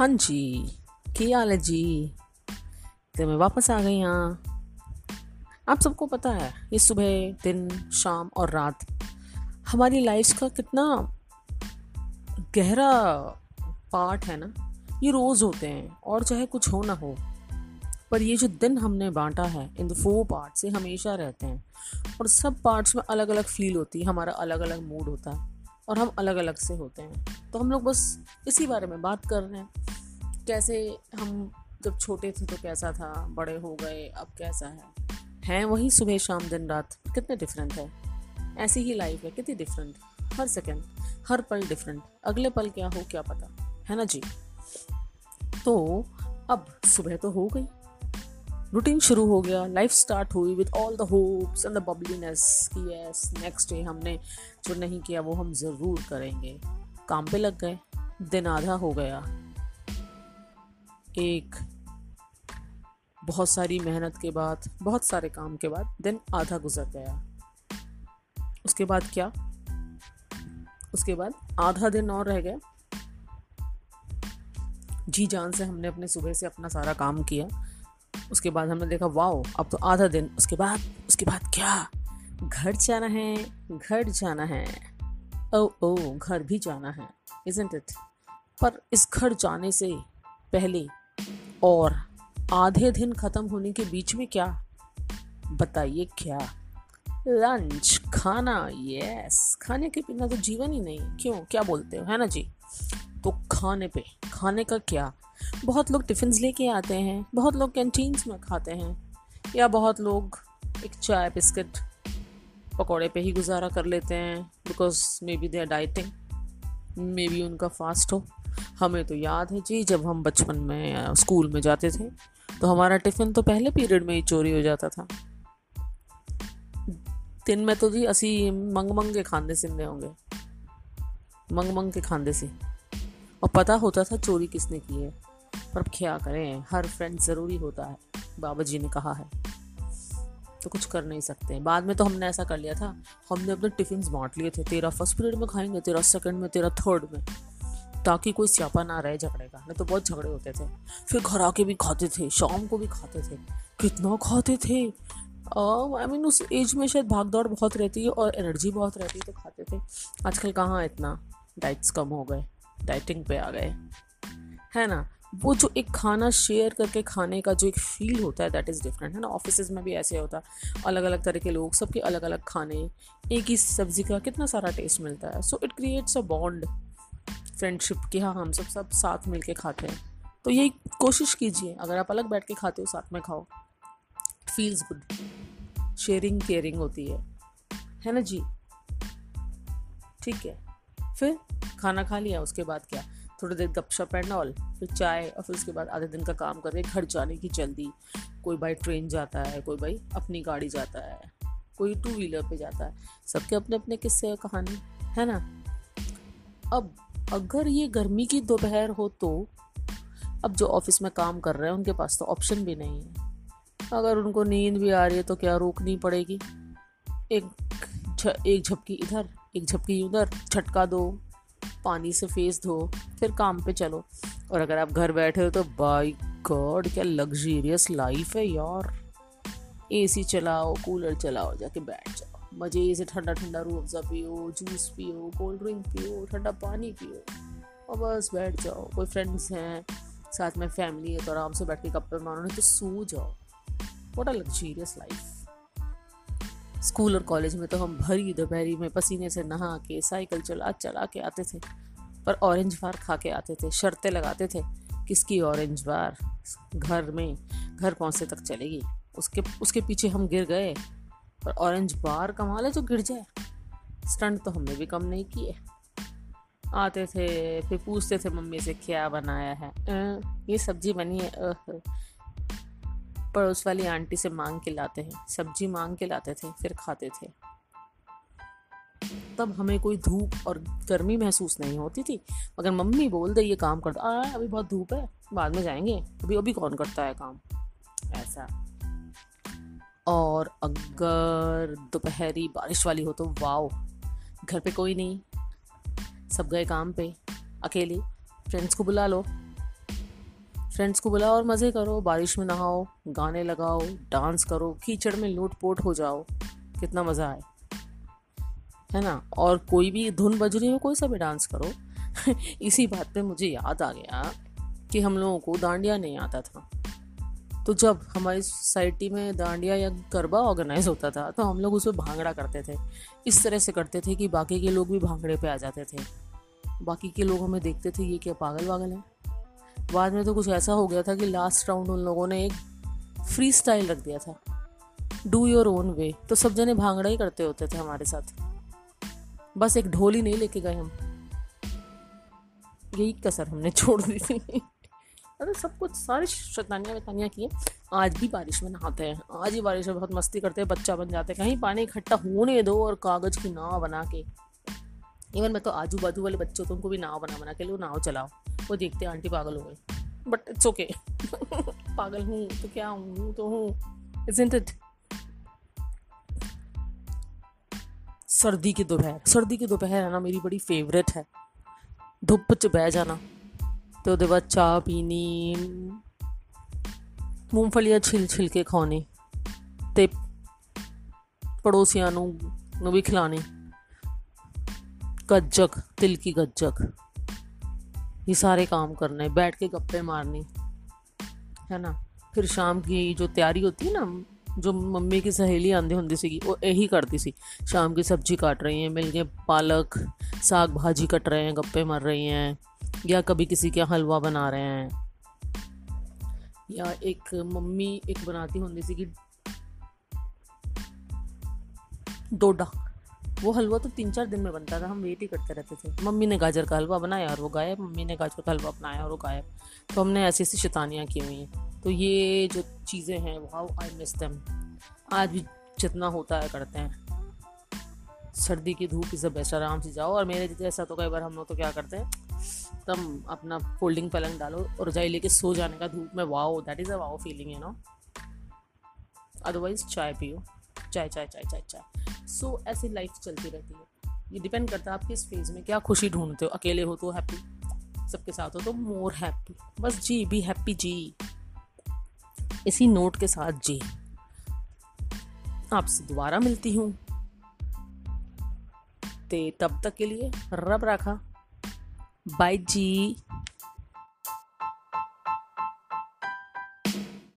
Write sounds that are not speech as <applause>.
हाँ जी की हाल है जी? तो मैं वापस आ गई यहाँ आप सबको पता है, ये सुबह, दिन, शाम और रात, हमारी लाइफ का कितना गहरा पार्ट है ना? ये रोज़ होते हैं, और चाहे कुछ हो ना हो, पर ये जो दिन हमने बांटा है, इन द फोर पार्ट से हमेशा रहते हैं, और सब पार्ट्स में अलग अलग फील होती है, हमारा अलग अलग मूड होता है, और हम अलग अलग से होते हैं। तो हम लोग बस इसी बारे में बात कर रहे हैं कैसे हम जब छोटे थे तो कैसा था? बड़े हो गए, अब कैसा है? हैं वही सुबह शाम दिन रात। कितने डिफरेंट है। ऐसी ही लाइफ है, कितनी डिफरेंट हर सेकेंड हर पल डिफरेंट अगले पल क्या हो, क्या पता? है ना जी? तो अब सुबह तो हो गई। रूटीन शुरू हो गया। लाइफ स्टार्ट हुई with all the hopes and the bubbliness कि यस नेक्स्ट डे हमने जो नहीं किया, वो हम ज़रूर करेंगे। काम पे लग गए। दिन आधा हो गया। एक बहुत सारी मेहनत के बाद, बहुत सारे काम के बाद, दिन आधा गुजर गया। उसके बाद क्या? उसके बाद आधा दिन और रह गया। जी जान से हमने अपने सुबह से अपना सारा काम किया। उसके बाद हमने देखा, वाओ, अब तो आधा दिन। उसके बाद उसके बाद क्या? घर जाना है, घर जाना है। ओ ओ, घर भी जाना है इजेंट इट पर इस घर जाने से पहले और आधे दिन ख़त्म होने के बीच में क्या? बताइए क्या? लंच, खाना यस खाने के बिना तो जीवन ही नहीं। क्यों? क्या बोलते हो? है ना जी? तो खाने पे। खाने का क्या? बहुत लोग टिफ़िन लेके आते हैं। बहुत लोग कैंटीन्स में खाते हैं। या बहुत लोग एक चाय, बिस्किट, पकौड़े पे ही गुजारा कर लेते हैं because may be they are dieting may be उनका फास्ट हो। हमें तो याद है जी, जब हम बचपन में स्कूल में जाते थे तो हमारा टिफ़िन तो पहले पीरियड में ही चोरी हो जाता था। दिन में तो जी असी मंग मंग के खांदे सिंधे होंगे। मंग मंग के खांदे से। और पता होता था चोरी किसने की है। पर क्या करें, हर फ्रेंड ज़रूरी होता है बाबा जी ने कहा है। तो कुछ कर नहीं सकते। बाद में तो हमने ऐसा कर लिया था, हमने अपने टिफ़िन बांट लिए थे। तेरा फ़र्स्ट पीरियड में खाएँगे, तेरा सेकंड में, तेरा थर्ड में। ताकि कोई स्यापा ना रहे झगड़े का। नहीं तो बहुत झगड़े होते थे। फिर घर आके भी खाते थे, शाम को भी खाते थे। कितना खाते थे? आई मीन उस एज में शायद भाग दौड़ बहुत रहती है और एनर्जी बहुत रहती है तो खाते थे। आजकल कहाँ इतना? डाइट्स कम हो गए। डाइटिंग पे आ गए। है ना? वो जो एक खाना शेयर करके खाने का जो एक फील होता है दैट इज़ डिफरेंट है ना? ऑफ़िस में भी ऐसे होता। है अलग अलग तरह के लोग सबके अलग अलग खाने, एक ही सब्ज़ी का कितना सारा टेस्ट मिलता है। So it creates a bond friendship कि हाँ हम सब सब साथ मिल के खाते हैं। तो यही कोशिश कीजिए, अगर आप अलग बैठ के खाते हो, साथ में खाओ। फील्स गुड शेयरिंग केयरिंग होती है। है ना जी? ठीक है। फिर खाना खा लिया, उसके बाद क्या? थोड़ी देर गपशप एंड ऑल फिर चाय, और फिर उसके बाद आधे दिन का काम करके घर जाने की जल्दी। कोई भाई ट्रेन जाता है, कोई भाई अपनी गाड़ी जाता है, कोई टू व्हीलर पे जाता है। सबके अपने अपने किस्से कहानी, है ना? अब अगर ये गर्मी की दोपहर हो तो अब जो ऑफ़िस में काम कर रहे हैं, उनके पास तो ऑप्शन भी नहीं है। अगर उनको नींद भी आ रही है तो क्या रोकनी पड़ेगी? एक एक झपकी इधर, एक झपकी उधर, झटका दो, पानी से फेस धो, फिर काम पे चलो। और अगर आप घर बैठे हो तो बाई गॉड, क्या लग्जरियस लाइफ है यार। एसी चलाओ, कूलर चलाओ, जाके बैठ जाओ। मज़े से ठंडा ठंडा रूह अफ़ज़ा पियो जूस पियो कोल्ड ड्रिंक पियो, ठंडा पानी पियो और बस बैठ जाओ। कोई फ्रेंड्स हैं, साथ में फैमिली है तो आराम से बैठ के कपड़े मारो, नहीं तो सो जाओ। What a luxurious life school और कॉलेज में तो हम भरी दोपहरी में पसीने से नहा के साइकिल चला चला के आते थे। पर ऑरेंज बार खा के आते थे, शर्तें लगाते थे किसकी ऑरेंज बार घर में, घर पहुँचते तक चलेगी। उसके उसके पीछे हम गिर गए। पर ऑरेंज बार कमा ले जो गिर जाए। स्टंट तो हमने भी कम नहीं किए। आते थे, फिर पूछते थे मम्मी से क्या बनाया है। ये सब्ज़ी बनी है पड़ोस वाली आंटी से मांग के लाते हैं। सब्ज़ी मांग के लाते थे, फिर खाते थे। तब हमें कोई धूप और गर्मी महसूस नहीं होती थी। मगर मम्मी बोल दे, ये काम कर अभी बहुत धूप है, बाद में जाएँगे। अभी अभी कौन करता है काम? ऐसा। और अगर दोपहरी बारिश वाली हो तो वाओ, घर पे कोई नहीं। सब गए काम पे, अकेले। फ्रेंड्स को बुला लो। फ्रेंड्स को बुलाओ और मज़े करो। बारिश में नहाओ, गाने लगाओ डांस करो, कीचड़ में लूट पोट हो जाओ। कितना मज़ा आए। है ना? और कोई भी धुन बज रही हो, कोई सा भी डांस करो। <laughs> इसी बात पे मुझे याद आ गया कि हम लोगों को डांडिया नहीं आता था। तो जब हमारी सोसाइटी में डांडिया या गरबा ऑर्गेनाइज होता था तो हम लोग उसमें भांगड़ा करते थे। इस तरह से करते थे कि बाकी के लोग भी भांगड़े पे आ जाते थे। बाकी के लोग हमें देखते थे, ये क्या पागल वागल है? बाद में तो कुछ ऐसा हो गया था कि लास्ट राउंड उन लोगों ने एक फ्री स्टाइल रख दिया था। डू योर ओन वे तो सब जने भांगड़ा ही करते होते थे हमारे साथ। बस एक ढोली नहीं लेके गए हम। यही कसर हमने <laughs> छोड़ दी थी। अरे सब कुछ, सारी शैतानियाँ वैतानियाँ किए आज भी बारिश में नहाते हैं। आज ही बारिश में बहुत मस्ती करते हैं, बच्चा बन जाते हैं। कहीं पानी इकट्ठा होने दो और कागज़ की नाव बना के। इवन मैं तो आजू बाजू वाले बच्चों तो उनको भी नाव बना बना के लो, नाव चलाओ। वो देखते हैं, आंटी पागल हो गई। बट इट्स ओके पागल हूँ तो क्या हूँ? तो हूँ। इजेंट इट सर्दी की दोपहर, सर्दी की दोपहर है ना मेरी बड़ी फेवरेट है। धुप च बह जाना। तो ਉਹਦੇ ਬਾਅਦ ਚਾਹ ਪੀਣੀ ਮੂੰਗਫਲੀਆਂ ਛਿਲ ਛਿਲ ਕੇ ਖਾਣੀ ਤੇ ਪੜੋਸੀਆਂ ਨੂੰ ਨੂੰ ਵੀ ਖਿਲਾਣੀ गज्जक तिल की गज्जक ये सारे काम करने बैठ के गप्पे मारनी है ना फिर शाम की जो तैयारी होती है ना जो मम्मी की सहेली आंदी होंगी सी वो यही करती सी शाम की सब्जी काट रही हैं मिल के पालक साग भाजी कट रहे हैं गप्पे मार रही हैं या कभी किसी के हलवा बना रहे हैं, या एक मम्मी एक बनाती होंगी सी कि डोडा। वो हलवा तो तीन चार दिन में बनता था, हम वेट ही करते रहते थे। मम्मी ने गाजर का हलवा बनाया और वो गायब, मम्मी ने गाजर का हलवा बनाया और वो गायब। तो हमने ऐसी ऐसी शैतानियाँ की हुई हैं। तो ये जो चीज़ें हैं वाओ आई मिस देम आज भी जितना होता है, करते हैं। सर्दी की धूप द बेस्ट आराम से जाओ। और मेरे जैसा तो कई बार हम लोग तो क्या करते हैं तब अपना फोल्डिंग पलंग डालो और रजाई लेके सो जाने का धूप में wow that is a wow feeling you know otherwise चाय पियो। चाय चाय चाय चाय चाय। सो so, ऐसी लाइफ चलती रहती है। ये डिपेंड करता है आप किस फ़ेज़ में क्या खुशी ढूंढते हो। अकेले हो तो हैप्पी सबके साथ हो तो मोर हैप्पी बस जी बी हैप्पी जी। इसी नोट के साथ जी। आपसे दोबारा मिलती हूँ। ते तब तक के लिए रब रखा। बाय जी